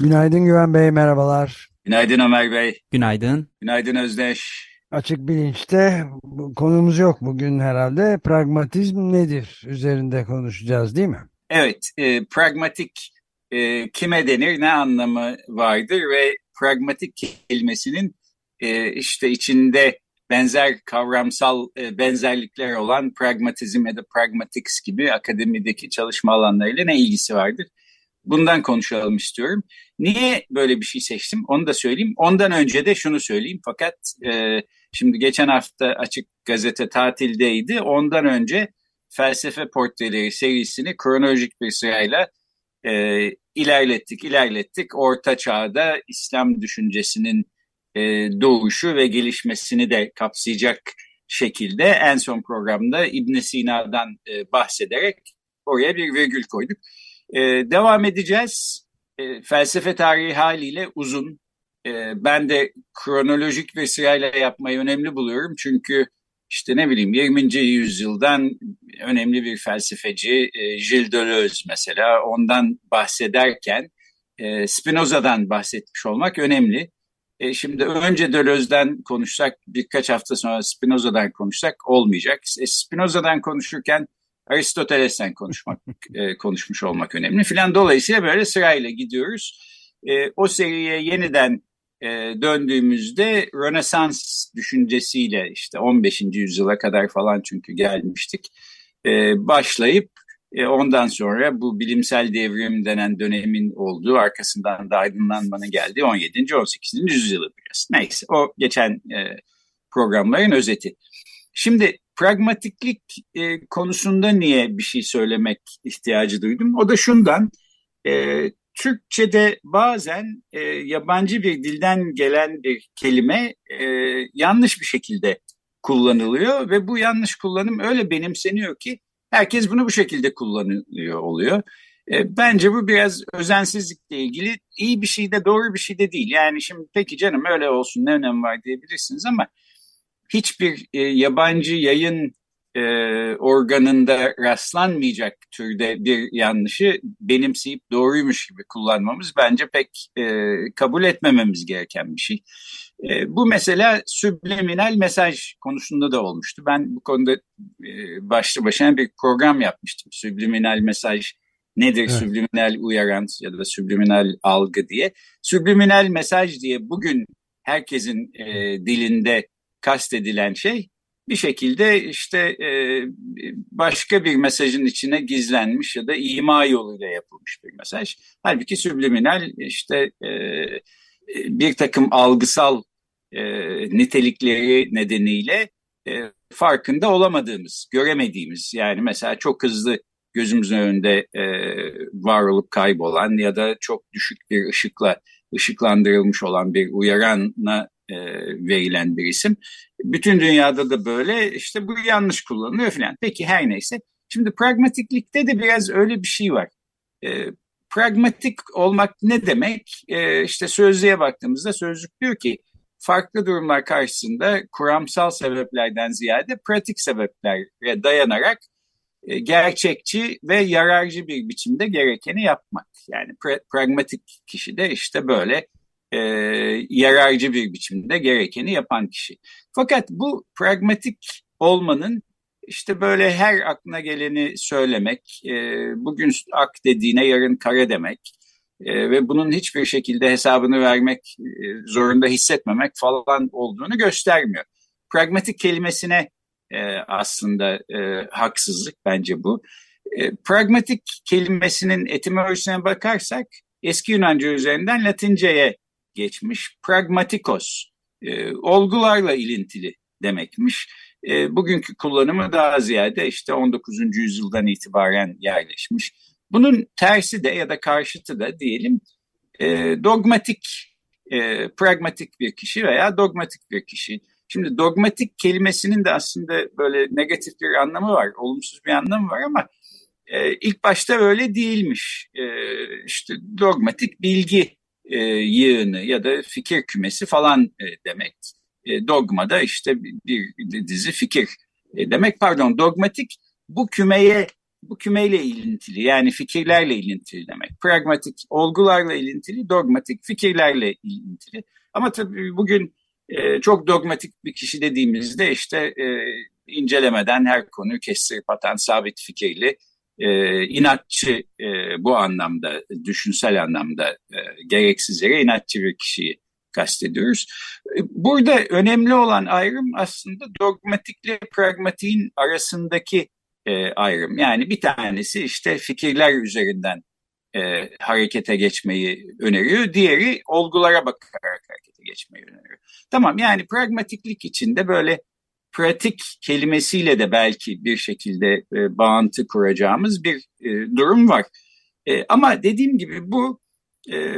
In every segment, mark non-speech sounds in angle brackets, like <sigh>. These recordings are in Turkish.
Günaydın Güven Bey, merhabalar. Günaydın Ömer Bey. Günaydın. Günaydın Özdeş. Açık bilinçte konumuz yok bugün herhalde. Pragmatizm nedir? Üzerinde konuşacağız değil mi? Evet, e, pragmatik e, kime denir, ne anlamı vardır ve pragmatik kelimesinin e, işte içinde benzer kavramsal e, benzerlikler olan pragmatizm ya da pragmatics gibi akademideki çalışma alanlarıyla ne ilgisi vardır? Bundan konuşalım istiyorum. Niye böyle bir şey seçtim onu da söyleyeyim. Ondan önce de şunu söyleyeyim fakat e, şimdi geçen hafta Açık Gazete tatildeydi. Ondan önce Felsefe Portreleri serisini kronolojik bir sırayla e, ilerlettik, ilerlettik. Orta Çağ'da İslam düşüncesinin e, doğuşu ve gelişmesini de kapsayacak şekilde en son programda İbn Sina'dan e, bahsederek oraya bir virgül koyduk. E, devam edeceğiz. E, felsefe tarihi haliyle uzun. E, ben de kronolojik bir sırayla yapmayı önemli buluyorum. Çünkü işte ne bileyim 20. yüzyıldan önemli bir felsefeci e, Gilles Deleuze mesela ondan bahsederken e, Spinoza'dan bahsetmiş olmak önemli. E, şimdi önce Deleuze'den konuşsak birkaç hafta sonra Spinoza'dan konuşsak olmayacak. E, Spinoza'dan konuşurken Aristoteles'ten konuşmak e, konuşmuş olmak önemli filan. Dolayısıyla böyle sırayla gidiyoruz. E, o seriye yeniden e, döndüğümüzde Rönesans düşüncesiyle işte 15. yüzyıla kadar falan çünkü gelmiştik. E, başlayıp e, ondan sonra bu bilimsel devrim denen dönemin olduğu arkasından da aydınlanmanın geldiği 17. 18. yüzyılı biraz. Neyse o geçen e, programların özeti. Şimdi pragmatiklik e, konusunda niye bir şey söylemek ihtiyacı duydum? O da şundan, e, Türkçe'de bazen e, yabancı bir dilden gelen bir kelime e, yanlış bir şekilde kullanılıyor ve bu yanlış kullanım öyle benimseniyor ki herkes bunu bu şekilde kullanıyor oluyor. E, bence bu biraz özensizlikle ilgili iyi bir şey de doğru bir şey de değil. Yani şimdi peki canım öyle olsun ne önemi var diyebilirsiniz ama hiçbir e, yabancı yayın e, organında rastlanmayacak türde bir yanlışı benimseyip doğruymuş gibi kullanmamız bence pek e, kabul etmememiz gereken bir şey. E, bu mesela subliminal mesaj konusunda da olmuştu. Ben bu konuda e, başlı başına bir program yapmıştım. Subliminal mesaj nedir evet. subliminal uyaran ya da subliminal algı diye. Subliminal mesaj diye bugün herkesin e, dilinde kastedilen şey bir şekilde işte e, başka bir mesajın içine gizlenmiş ya da ima yoluyla yapılmış bir mesaj. Halbuki subliminal işte e, bir takım algısal e, nitelikleri nedeniyle e, farkında olamadığımız, göremediğimiz yani mesela çok hızlı gözümüzün önünde e, var olup kaybolan ya da çok düşük bir ışıkla ışıklandırılmış olan bir uyarana e, verilen bir isim. Bütün dünyada da böyle işte bu yanlış kullanılıyor falan. Peki her neyse. Şimdi pragmatiklikte de biraz öyle bir şey var. E, pragmatik olmak ne demek? E, işte sözlüğe baktığımızda sözlük diyor ki farklı durumlar karşısında kuramsal sebeplerden ziyade pratik sebeplere dayanarak e, gerçekçi ve yararcı bir biçimde gerekeni yapmak. Yani pra pragmatik kişi de işte böyle e, yararcı bir biçimde gerekeni yapan kişi. Fakat bu pragmatik olmanın işte böyle her aklına geleni söylemek, e, bugün ak dediğine yarın kara demek e, ve bunun hiçbir şekilde hesabını vermek e, zorunda hissetmemek falan olduğunu göstermiyor. Pragmatik kelimesine e, aslında e, haksızlık bence bu. E, pragmatik kelimesinin etimolojisine bakarsak eski Yunanca üzerinden Latince'ye geçmiş. Pragmatikos, e, olgularla ilintili demekmiş. E, bugünkü kullanımı daha ziyade işte 19. yüzyıldan itibaren yerleşmiş. Bunun tersi de ya da karşıtı da diyelim e, dogmatik, e, pragmatik bir kişi veya dogmatik bir kişi. Şimdi dogmatik kelimesinin de aslında böyle negatif bir anlamı var, olumsuz bir anlamı var ama e, ilk başta öyle değilmiş. E, işte dogmatik bilgi e, yığını ya da fikir kümesi falan e, demek. E, dogma da işte bir, bir dizi fikir e, demek. Pardon dogmatik bu kümeye bu kümeyle ilintili yani fikirlerle ilintili demek. Pragmatik olgularla ilintili, dogmatik fikirlerle ilintili. Ama tabii bugün e, çok dogmatik bir kişi dediğimizde işte e, incelemeden her konuyu kestirip atan sabit fikirli, e, inatçı e, bu anlamda, düşünsel anlamda e, gereksiz yere inatçı bir kişiyi kastediyoruz. E, burada önemli olan ayrım aslında dogmatikle pragmatiğin arasındaki e, ayrım. Yani bir tanesi işte fikirler üzerinden e, harekete geçmeyi öneriyor. Diğeri olgulara bakarak harekete geçmeyi öneriyor. Tamam yani pragmatiklik içinde böyle pratik kelimesiyle de belki bir şekilde e, bağıntı kuracağımız bir e, durum var. E, ama dediğim gibi bu e,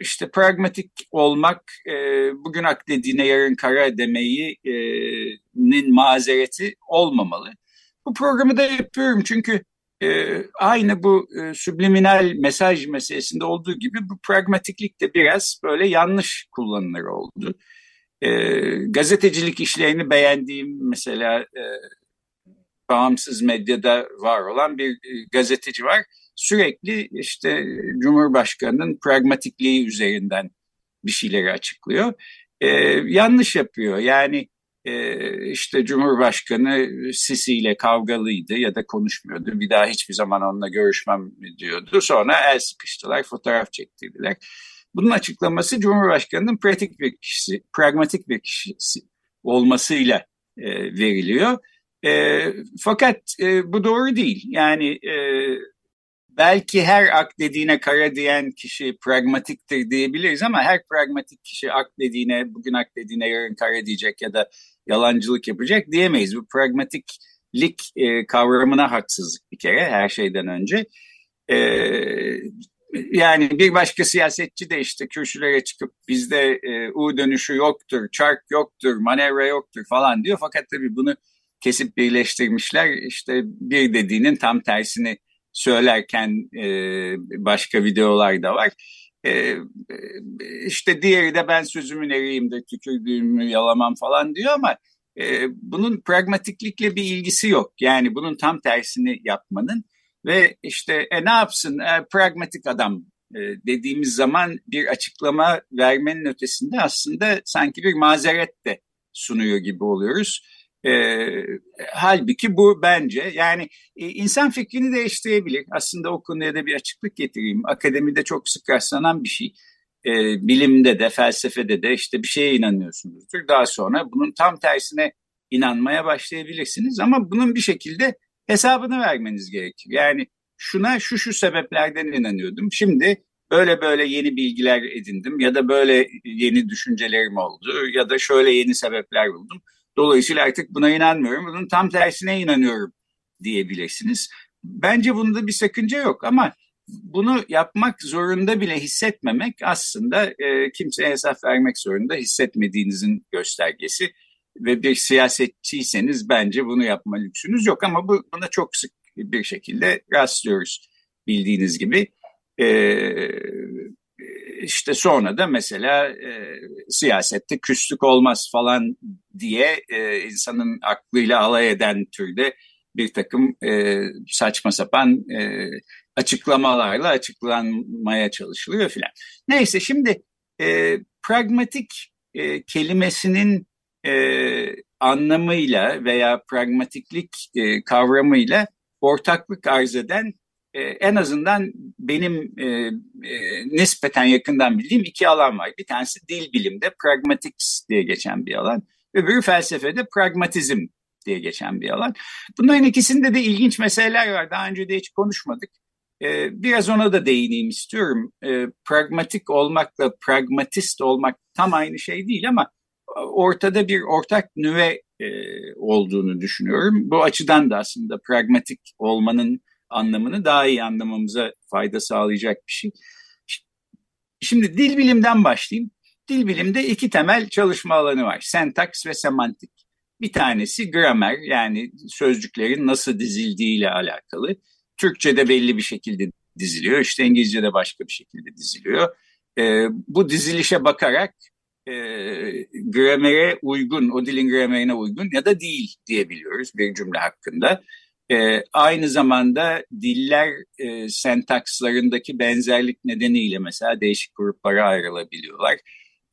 işte pragmatik olmak e, bugün ak dediğine yarın kara demeyi'nin mazereti olmamalı. Bu programı da yapıyorum çünkü e, aynı bu e, subliminal mesaj meselesinde olduğu gibi bu pragmatiklik de biraz böyle yanlış kullanılır oldu. E, gazetecilik işlerini beğendiğim mesela e, bağımsız medyada var olan bir e, gazeteci var. Sürekli işte Cumhurbaşkanı'nın pragmatikliği üzerinden bir şeyleri açıklıyor. E, yanlış yapıyor. Yani e, işte Cumhurbaşkanı Sisi ile kavgalıydı ya da konuşmuyordu. Bir daha hiçbir zaman onunla görüşmem diyordu. Sonra el sıkıştılar, fotoğraf çektirdiler. Bunun açıklaması Cumhurbaşkanı'nın pratik bir kişisi, pragmatik bir kişisi olmasıyla e, veriliyor. E, fakat e, bu doğru değil. Yani e, belki her ak dediğine kara diyen kişi pragmatiktir diyebiliriz ama her pragmatik kişi ak dediğine, bugün ak dediğine yarın kara diyecek ya da yalancılık yapacak diyemeyiz. Bu pragmatiklik e, kavramına haksızlık bir kere her şeyden önce. E, yani bir başka siyasetçi de işte kürsülere çıkıp bizde e, U dönüşü yoktur, çark yoktur, manevra yoktur falan diyor. Fakat tabii bunu kesip birleştirmişler. İşte bir dediğinin tam tersini söylerken e, başka videolar da var. E, işte diğeri de ben sözümün eriyim de tükürdüğümü yalamam falan diyor ama e, bunun pragmatiklikle bir ilgisi yok. Yani bunun tam tersini yapmanın ve işte e, ne yapsın e, pragmatik adam e, dediğimiz zaman bir açıklama vermenin ötesinde aslında sanki bir mazeret de sunuyor gibi oluyoruz. E, halbuki bu bence yani e, insan fikrini değiştirebilir. Aslında o konuya da bir açıklık getireyim. Akademide çok sık rastlanan bir şey. E, bilimde de felsefede de işte bir şeye inanıyorsunuzdur. Daha sonra bunun tam tersine inanmaya başlayabilirsiniz. Ama bunun bir şekilde hesabını vermeniz gerekir. Yani şuna şu şu sebeplerden inanıyordum. Şimdi böyle böyle yeni bilgiler edindim ya da böyle yeni düşüncelerim oldu ya da şöyle yeni sebepler buldum. Dolayısıyla artık buna inanmıyorum. Bunun tam tersine inanıyorum diyebilirsiniz. Bence bunda bir sakınca yok ama bunu yapmak zorunda bile hissetmemek aslında e, kimseye hesap vermek zorunda hissetmediğinizin göstergesi ve bir siyasetçiyseniz bence bunu yapma lüksünüz yok ama bu, buna çok sık bir şekilde rastlıyoruz bildiğiniz gibi. Ee, işte sonra da mesela e, siyasette küslük olmaz falan diye e, insanın aklıyla alay eden türde bir takım e, saçma sapan e, açıklamalarla açıklanmaya çalışılıyor filan. Neyse şimdi e, pragmatik e, kelimesinin e, anlamıyla veya pragmatiklik e, kavramıyla ortaklık arz eden e, en azından benim e, e, nispeten yakından bildiğim iki alan var. Bir tanesi dil bilimde pragmatics diye geçen bir alan. Öbürü felsefede pragmatizm diye geçen bir alan. Bunların ikisinde de ilginç meseleler var. Daha önce de hiç konuşmadık. E, biraz ona da değineyim istiyorum. E, pragmatik olmakla pragmatist olmak tam aynı şey değil ama ortada bir ortak nüve e, olduğunu düşünüyorum. Bu açıdan da aslında pragmatik olmanın anlamını daha iyi anlamamıza fayda sağlayacak bir şey. Şimdi dil bilimden başlayayım. Dil bilimde iki temel çalışma alanı var. Sentaks ve semantik. Bir tanesi gramer yani sözcüklerin nasıl dizildiğiyle alakalı. Türkçe'de belli bir şekilde diziliyor. İşte İngilizce'de başka bir şekilde diziliyor. E, bu dizilişe bakarak e, gramere uygun, o dilin gramerine uygun ya da değil diyebiliyoruz bir cümle hakkında. E, aynı zamanda diller e, sentakslarındaki benzerlik nedeniyle mesela değişik gruplara ayrılabiliyorlar.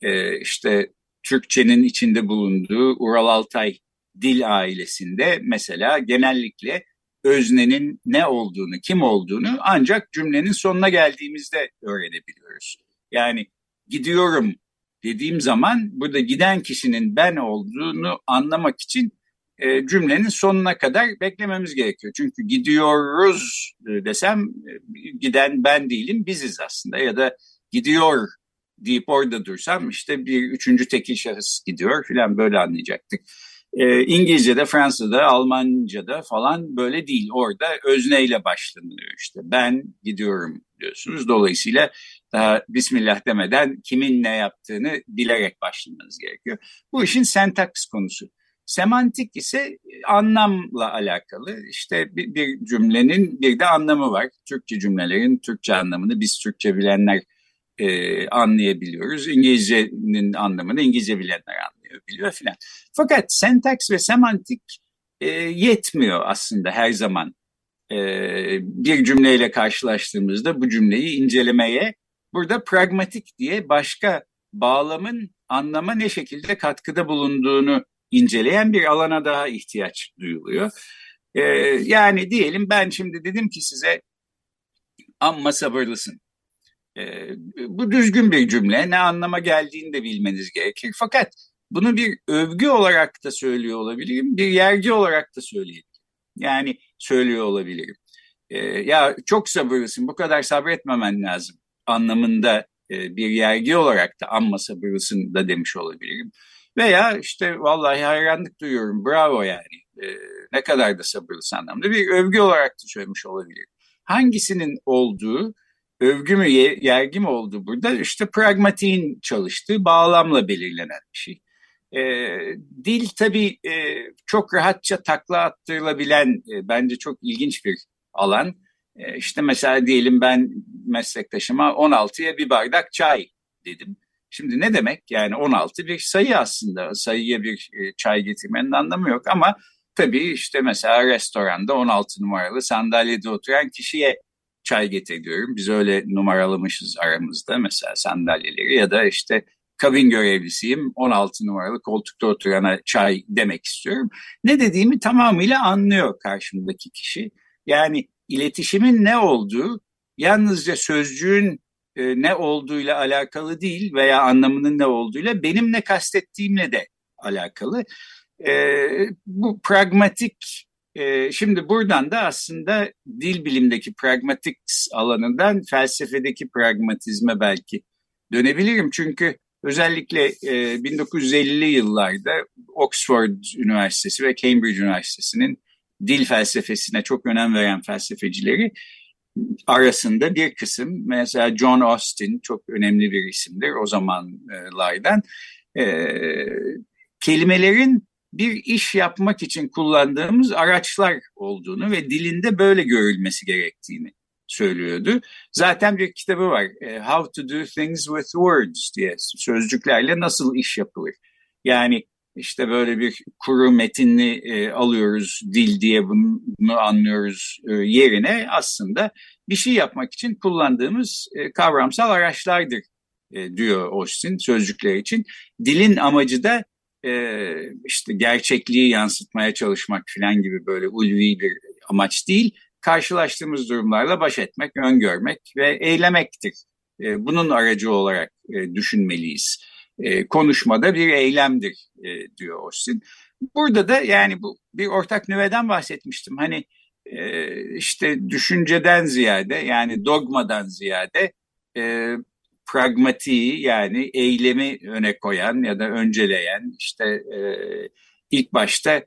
E, işte Türkçenin içinde bulunduğu Ural Altay dil ailesinde mesela genellikle öznenin ne olduğunu, kim olduğunu ancak cümlenin sonuna geldiğimizde öğrenebiliyoruz. Yani gidiyorum dediğim zaman burada giden kişinin ben olduğunu anlamak için e, cümlenin sonuna kadar beklememiz gerekiyor. Çünkü gidiyoruz e, desem e, giden ben değilim biziz aslında ya da gidiyor deyip orada dursam işte bir üçüncü tekil şahıs gidiyor filan böyle anlayacaktık. E, İngilizce'de, Fransa'da, Almanca'da falan böyle değil. Orada özneyle başlanıyor işte. Ben gidiyorum diyorsunuz. Dolayısıyla daha Bismillah demeden kimin ne yaptığını bilerek başlamanız gerekiyor. Bu işin sentaks konusu. Semantik ise anlamla alakalı. İşte bir, bir cümlenin bir de anlamı var. Türkçe cümlelerin Türkçe anlamını biz Türkçe bilenler e, anlayabiliyoruz. İngilizcenin anlamını İngilizce bilenler anlayabiliyor filan. Fakat sentaks ve semantik e, yetmiyor aslında her zaman. E, bir cümleyle karşılaştığımızda bu cümleyi incelemeye burada pragmatik diye başka bağlamın anlama ne şekilde katkıda bulunduğunu inceleyen bir alana daha ihtiyaç duyuluyor. Ee, yani diyelim ben şimdi dedim ki size amma sabırlısın. Ee, bu düzgün bir cümle ne anlama geldiğini de bilmeniz gerekir. Fakat bunu bir övgü olarak da söylüyor olabilirim, bir yergi olarak da söyleyebilirim. Yani söylüyor olabilirim. Ee, ya çok sabırlısın, bu kadar sabretmemen lazım anlamında e, bir yergi olarak da amma sabırlısın da demiş olabilirim. Veya işte vallahi hayranlık duyuyorum bravo yani e, ne kadar da sabırlısı anlamda bir övgü olarak da söylemiş olabilirim. Hangisinin olduğu övgü mü yergi mi oldu burada işte pragmatiğin çalıştığı bağlamla belirlenen bir şey. E, dil tabii e, çok rahatça takla attırılabilen e, bence çok ilginç bir alan. E, işte mesela diyelim ben meslektaşıma 16'ya bir bardak çay dedim. Şimdi ne demek? Yani 16 bir sayı aslında. Sayıya bir e, çay getirmenin anlamı yok ama tabii işte mesela restoranda 16 numaralı sandalyede oturan kişiye çay getiriyorum. Biz öyle numaralamışız aramızda mesela sandalyeleri ya da işte kabin görevlisiyim 16 numaralı koltukta oturana çay demek istiyorum. Ne dediğimi tamamıyla anlıyor karşımdaki kişi. Yani iletişimin ne olduğu yalnızca sözcüğün e, ne olduğuyla alakalı değil veya anlamının ne olduğuyla benim ne kastettiğimle de alakalı. E, bu pragmatik e, şimdi buradan da aslında dil bilimdeki pragmatik alanından felsefedeki pragmatizme belki dönebilirim. Çünkü özellikle e, 1950'li yıllarda Oxford Üniversitesi ve Cambridge Üniversitesi'nin dil felsefesine çok önem veren felsefecileri arasında bir kısım mesela John Austin çok önemli bir isimdir o zamanlardan e, kelimelerin bir iş yapmak için kullandığımız araçlar olduğunu ve dilinde böyle görülmesi gerektiğini söylüyordu. Zaten bir kitabı var e, How to Do Things with Words diye sözcüklerle nasıl iş yapılır. Yani işte böyle bir kuru metinli e, alıyoruz dil diye bunu, anlıyoruz e, yerine aslında bir şey yapmak için kullandığımız e, kavramsal araçlardır e, diyor Austin sözcükler için. Dilin amacı da e, işte gerçekliği yansıtmaya çalışmak falan gibi böyle ulvi bir amaç değil. Karşılaştığımız durumlarla baş etmek, öngörmek ve eylemektir. E, bunun aracı olarak e, düşünmeliyiz e, konuşmada bir eylemdir e, diyor Austin. Burada da yani bu bir ortak nüveden bahsetmiştim. Hani e, işte düşünceden ziyade yani dogmadan ziyade pragmatiği yani eylemi öne koyan ya da önceleyen işte ilk başta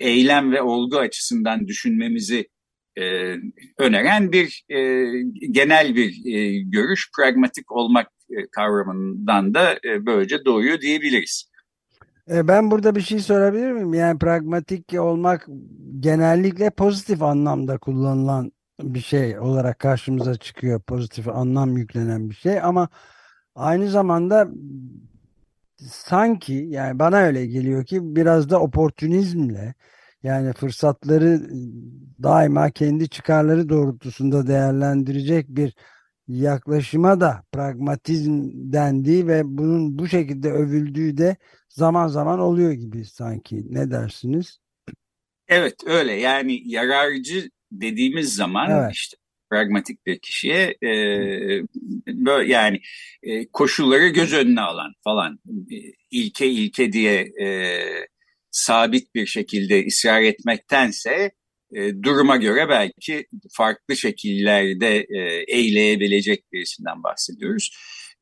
eylem ve olgu açısından düşünmemizi öneren bir genel bir görüş. Pragmatik olmak kavramından da e, böylece doğuyor diyebiliriz. E, ben burada bir şey sorabilir miyim? Yani pragmatik olmak genellikle pozitif anlamda kullanılan bir şey olarak karşımıza çıkıyor. Pozitif anlam yüklenen bir şey ama aynı zamanda sanki yani bana öyle geliyor ki biraz da oportunizmle yani fırsatları daima kendi çıkarları doğrultusunda değerlendirecek bir yaklaşıma da pragmatizm dendiği ve bunun bu şekilde övüldüğü de zaman zaman oluyor gibi sanki. Ne dersiniz? Evet öyle yani yararcı dediğimiz zaman evet. işte pragmatik bir kişiye e, böyle yani e, koşulları göz önüne alan falan e, ilke ilke diye e, sabit bir şekilde ısrar etmektense e, duruma göre belki farklı şekillerde e, eyleyebilecek birisinden bahsediyoruz.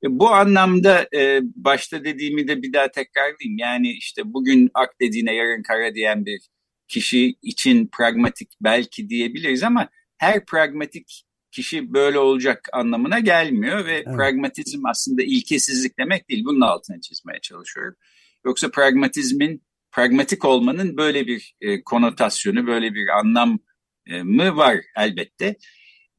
E, bu anlamda e, başta dediğimi de bir daha tekrarlayayım. Yani işte bugün ak dediğine yarın kara diyen bir kişi için pragmatik belki diyebiliriz ama her pragmatik kişi böyle olacak anlamına gelmiyor ve evet. pragmatizm aslında ilkesizlik demek değil. Bunun altına çizmeye çalışıyorum. Yoksa pragmatizmin pragmatik olmanın böyle bir e, konotasyonu, böyle bir anlamı e, var elbette.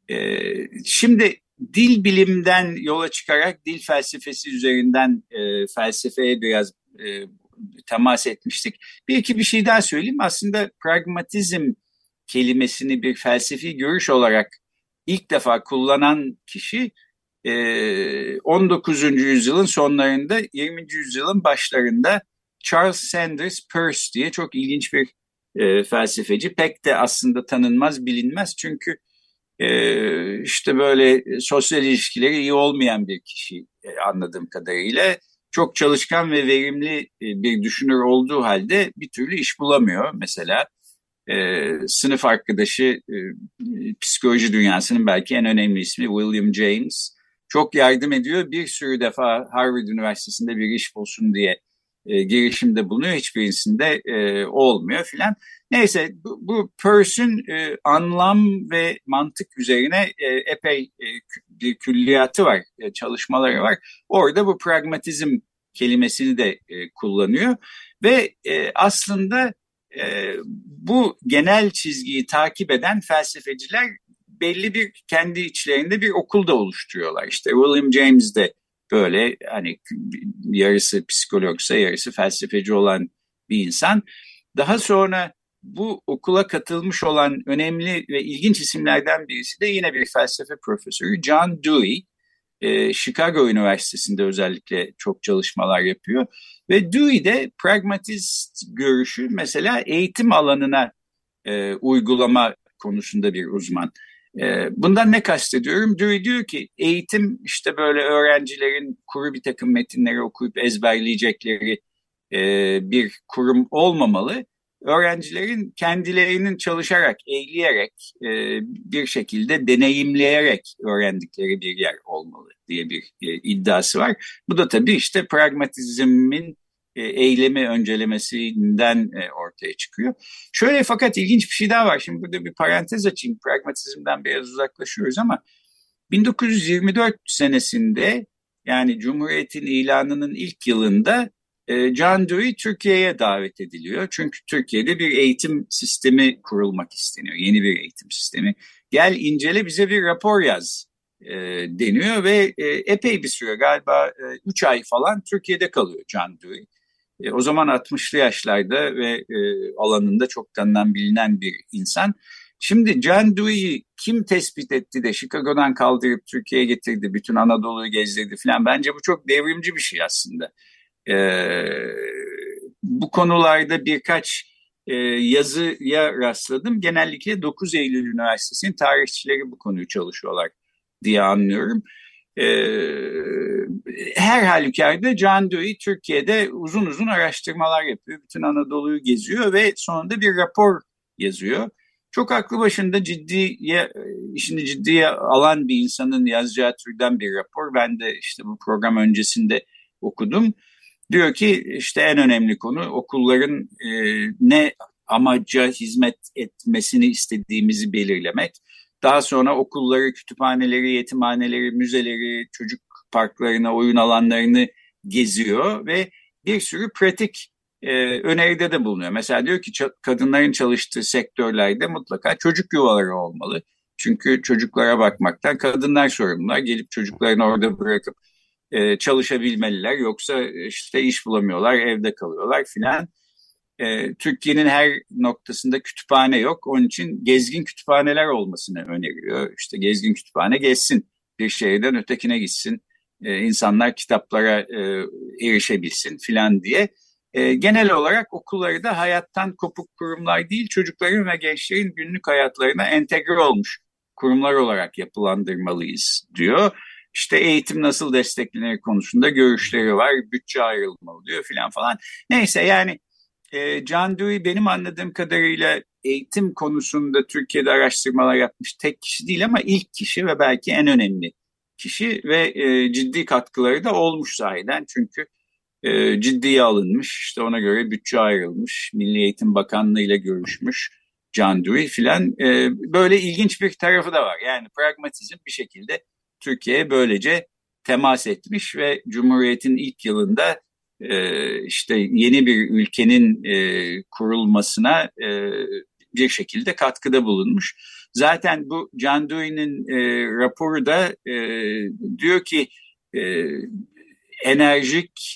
E, şimdi dil bilimden yola çıkarak dil felsefesi üzerinden e, felsefeye biraz e, temas etmiştik. Bir iki bir şey daha söyleyeyim. Aslında pragmatizm kelimesini bir felsefi görüş olarak ilk defa kullanan kişi 19. E, yüzyılın sonlarında 20. yüzyılın başlarında Charles Sanders Peirce diye çok ilginç bir e, felsefeci. Pek de aslında tanınmaz, bilinmez çünkü e, işte böyle sosyal ilişkileri iyi olmayan bir kişi e, anladığım kadarıyla. Çok çalışkan ve verimli e, bir düşünür olduğu halde bir türlü iş bulamıyor mesela. E, sınıf arkadaşı e, psikoloji dünyasının belki en önemli ismi William James çok yardım ediyor. Bir sürü defa Harvard Üniversitesi'nde bir iş bulsun diye e, girişimde bulunuyor. Hiçbirisinde e, olmuyor filan. Neyse bu, bu Peirce'ün e, anlam ve mantık üzerine e, epey e, bir külliyatı var, e, çalışmaları var. Orada bu pragmatizm kelimesini de e, kullanıyor ve e, aslında e, bu genel çizgiyi takip eden felsefeciler belli bir kendi içlerinde bir okul da oluşturuyorlar. İşte William James de böyle hani yarısı psikologsa yarısı felsefeci olan bir insan. Daha sonra bu okula katılmış olan önemli ve ilginç isimlerden birisi de yine bir felsefe profesörü John Dewey. Ee, Chicago Üniversitesi'nde özellikle çok çalışmalar yapıyor. Ve Dewey de pragmatist görüşü mesela eğitim alanına e, uygulama konusunda bir uzman. Ee, bundan ne kastediyorum? Dewey diyor ki eğitim işte böyle öğrencilerin kuru bir takım metinleri okuyup ezberleyecekleri e, bir kurum olmamalı. Öğrencilerin kendilerinin çalışarak, eğleyerek, e, bir şekilde deneyimleyerek öğrendikleri bir yer olmalı diye bir e, iddiası var. Bu da tabii işte pragmatizmin e, eylemi öncelemesinden e, ortaya çıkıyor. Şöyle fakat ilginç bir şey daha var. Şimdi burada bir parantez açayım. Pragmatizmden biraz uzaklaşıyoruz ama 1924 senesinde yani Cumhuriyet'in ilanının ilk yılında e, John Dewey Türkiye'ye davet ediliyor. Çünkü Türkiye'de bir eğitim sistemi kurulmak isteniyor. Yeni bir eğitim sistemi. Gel incele bize bir rapor yaz e, deniyor ve e, epey bir süre galiba 3 e, ay falan Türkiye'de kalıyor John Dewey. E, o zaman 60'lı yaşlarda ve e, alanında çok tanınan bilinen bir insan. Şimdi John Dewey'i kim tespit etti de Chicago'dan kaldırıp Türkiye'ye getirdi, bütün Anadolu'yu gezdirdi falan. Bence bu çok devrimci bir şey aslında. Ee, bu konularda birkaç e, yazıya rastladım. Genellikle 9 Eylül Üniversitesi'nin tarihçileri bu konuyu çalışıyorlar diye anlıyorum. E, her halükarda Can Dewey Türkiye'de uzun uzun araştırmalar yapıyor. Bütün Anadolu'yu geziyor ve sonunda bir rapor yazıyor. Çok aklı başında ciddiye, işini ciddiye alan bir insanın yazacağı türden bir rapor. Ben de işte bu program öncesinde okudum. Diyor ki işte en önemli konu okulların e, ne amaca hizmet etmesini istediğimizi belirlemek. Daha sonra okulları, kütüphaneleri, yetimhaneleri, müzeleri, çocuk parklarını, oyun alanlarını geziyor ve bir sürü pratik e, öneride de bulunuyor. Mesela diyor ki kadınların çalıştığı sektörlerde mutlaka çocuk yuvaları olmalı. Çünkü çocuklara bakmaktan kadınlar sorumlular. Gelip çocuklarını orada bırakıp e, çalışabilmeliler. Yoksa işte iş bulamıyorlar, evde kalıyorlar filan. E, Türkiye'nin her noktasında kütüphane yok. Onun için gezgin kütüphaneler olmasını öneriyor. İşte gezgin kütüphane gezsin. Bir şehirden ötekine gitsin. E, insanlar kitaplara e, erişebilsin filan diye. E, genel olarak okulları da hayattan kopuk kurumlar değil, çocukların ve gençlerin günlük hayatlarına entegre olmuş kurumlar olarak yapılandırmalıyız diyor. İşte eğitim nasıl desteklenir konusunda görüşleri var, bütçe ayrılmalı diyor filan falan. Neyse yani e, John Dewey benim anladığım kadarıyla eğitim konusunda Türkiye'de araştırmalar yapmış tek kişi değil ama ilk kişi ve belki en önemli kişi ve e, ciddi katkıları da olmuş sahiden. Çünkü e, ciddiye alınmış, işte ona göre bütçe ayrılmış, Milli Eğitim Bakanlığı ile görüşmüş John Dewey filan. E, böyle ilginç bir tarafı da var. Yani pragmatizm bir şekilde Türkiye'ye böylece temas etmiş ve Cumhuriyet'in ilk yılında e, işte yeni bir ülkenin e, kurulmasına e, bir şekilde katkıda bulunmuş. Zaten bu John Dewey'nin e, raporu da diyor ki enerjik,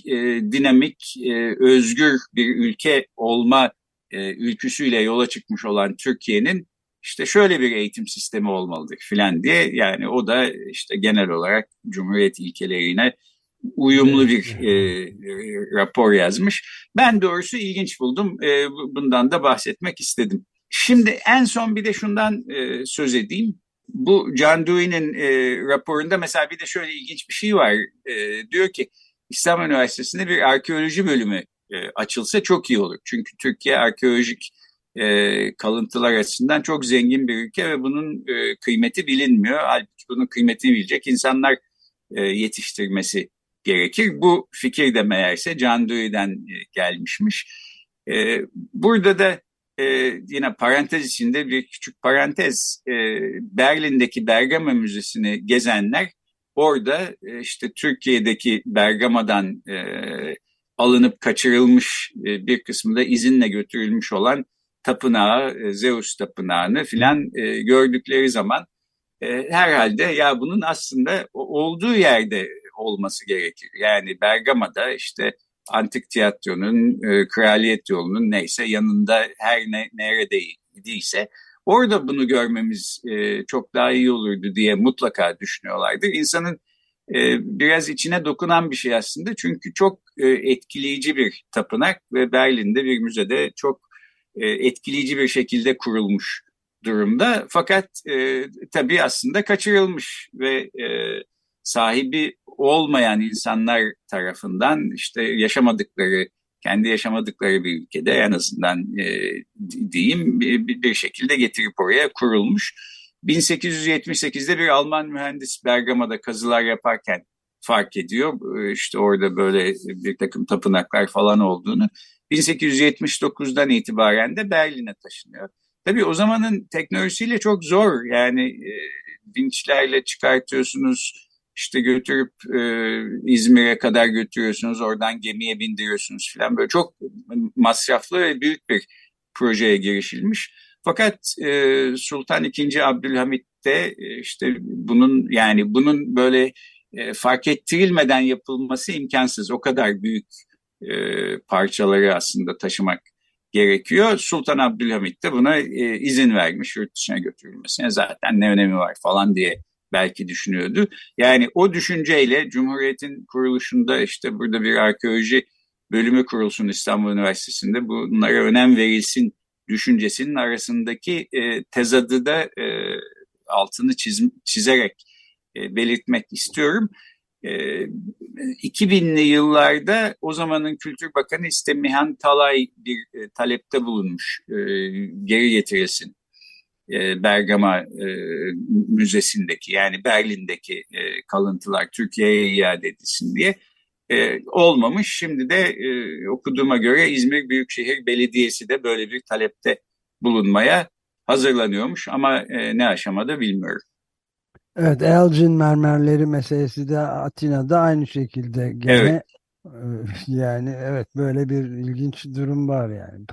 dinamik, özgür bir ülke olma e, ülküsüyle yola çıkmış olan Türkiye'nin işte şöyle bir eğitim sistemi olmalıdır filan diye yani o da işte genel olarak Cumhuriyet ilkelerine uyumlu bir e, rapor yazmış. Ben doğrusu ilginç buldum. E, bundan da bahsetmek istedim. Şimdi en son bir de şundan e, söz edeyim. Bu John Dewey'nin e, raporunda mesela bir de şöyle ilginç bir şey var. E, diyor ki İstanbul Üniversitesi'nde bir arkeoloji bölümü e, açılsa çok iyi olur. Çünkü Türkiye arkeolojik e, kalıntılar açısından çok zengin bir ülke ve bunun e, kıymeti bilinmiyor. Halbuki bunun kıymetini bilecek insanlar e, yetiştirmesi gerekir. Bu fikir de meğerse Can Dewey'den e, gelmişmiş. E, burada da e, yine parantez içinde bir küçük parantez. Berlin'deki Bergama Müzesi'ni gezenler orada işte Türkiye'deki Bergama'dan alınıp kaçırılmış bir kısmı da izinle götürülmüş olan tapınağı, Zeus tapınağını filan gördükleri zaman herhalde ya bunun aslında olduğu yerde olması gerekir. Yani Bergama'da işte antik tiyatronun, e, kraliyet yolunun neyse yanında her ne, neredeyse orada bunu görmemiz e, çok daha iyi olurdu diye mutlaka düşünüyorlardır. İnsanın e, biraz içine dokunan bir şey aslında çünkü çok e, etkileyici bir tapınak ve Berlin'de bir müzede çok e, etkileyici bir şekilde kurulmuş durumda. Fakat e, tabii aslında kaçırılmış ve e, sahibi olmayan insanlar tarafından işte yaşamadıkları, kendi yaşamadıkları bir ülkede en azından e, diyeyim bir, bir şekilde getirip oraya kurulmuş. 1878'de bir Alman mühendis Bergama'da kazılar yaparken fark ediyor. İşte orada böyle bir takım tapınaklar falan olduğunu. 1879'dan itibaren de Berlin'e taşınıyor. Tabii o zamanın teknolojisiyle çok zor. Yani e, vinçlerle çıkartıyorsunuz, işte götürüp e, İzmir'e kadar götürüyorsunuz, oradan gemiye bindiriyorsunuz falan. Böyle çok masraflı ve büyük bir projeye girişilmiş. Fakat e, Sultan II. Abdülhamit de e, işte bunun yani bunun böyle e, fark ettirilmeden yapılması imkansız. O kadar büyük e, parçaları aslında taşımak gerekiyor. Sultan Abdülhamit de buna e, izin vermiş yurt dışına götürülmesine zaten ne önemi var falan diye belki düşünüyordu. Yani o düşünceyle Cumhuriyet'in kuruluşunda işte burada bir arkeoloji bölümü kurulsun İstanbul Üniversitesi'nde bunlara önem verilsin düşüncesinin arasındaki e, tezadı da e, altını çiz, çizerek e, belirtmek istiyorum. E, 2000'li yıllarda o zamanın Kültür Bakanı İstemihan Talay bir e, talepte bulunmuş e, geri getirilsin e, Bergama e, Müzesi'ndeki yani Berlin'deki e, kalıntılar Türkiye'ye iade edilsin diye. e, olmamış. Şimdi de e, okuduğuma göre İzmir Büyükşehir Belediyesi de böyle bir talepte bulunmaya hazırlanıyormuş ama e, ne aşamada bilmiyorum. Evet, Elgin mermerleri meselesi de Atina'da aynı şekilde gene Evet. yani evet böyle bir ilginç durum var yani.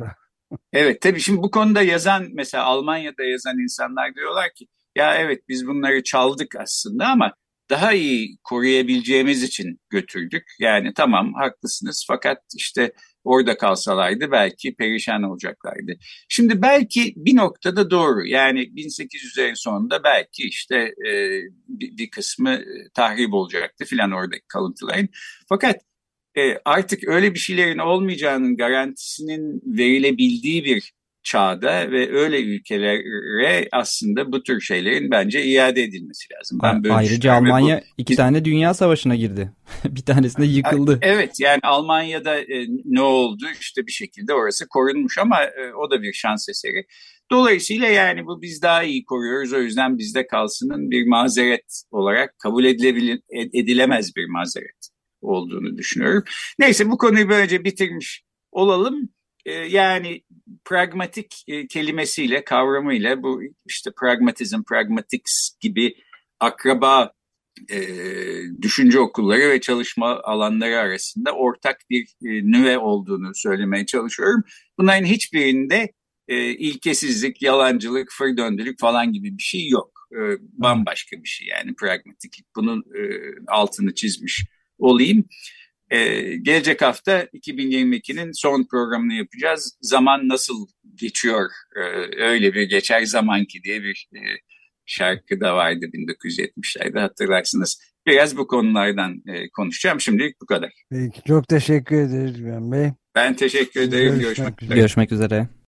Evet tabii şimdi bu konuda yazan mesela Almanya'da yazan insanlar diyorlar ki ya evet biz bunları çaldık aslında ama daha iyi koruyabileceğimiz için götürdük. Yani tamam haklısınız fakat işte orada kalsalardı belki perişan olacaklardı. Şimdi belki bir noktada doğru yani 1800'lerin sonunda belki işte e, bir, bir kısmı tahrip olacaktı filan oradaki kalıntıların. Fakat e, artık öyle bir şeylerin olmayacağının garantisinin verilebildiği bir çağda ve öyle ülkelere aslında bu tür şeylerin bence iade edilmesi lazım. Ben böyle Ayrıca Almanya bu, iki tane dünya savaşına girdi. <laughs> bir tanesinde yıkıldı. Evet yani Almanya'da e, ne oldu işte bir şekilde orası korunmuş ama e, o da bir şans eseri. Dolayısıyla yani bu biz daha iyi koruyoruz o yüzden bizde kalsının bir mazeret olarak kabul edilebilir, edilemez bir mazeret olduğunu düşünüyorum. Neyse bu konuyu böylece bitirmiş olalım. Ee, yani pragmatik e, kelimesiyle, kavramıyla bu işte pragmatizm, pragmatics gibi akraba e, düşünce okulları ve çalışma alanları arasında ortak bir e, nüve olduğunu söylemeye çalışıyorum. Bunların hiçbirinde e, ilkesizlik, yalancılık, fır döndülük falan gibi bir şey yok. E, bambaşka bir şey yani pragmatiklik. Bunun e, altını çizmiş olayım. Ee, gelecek hafta 2022'nin son programını yapacağız. Zaman nasıl geçiyor? Ee, öyle bir geçer zaman ki diye bir e, şarkı da vardı 1970'lerde hatırlarsınız. Biraz bu konulardan e, konuşacağım. Şimdilik bu kadar. Peki çok teşekkür ederiz Güven Bey. Ben teşekkür ederim. Görüşmek, Görüşmek üzere. Görüşmek üzere.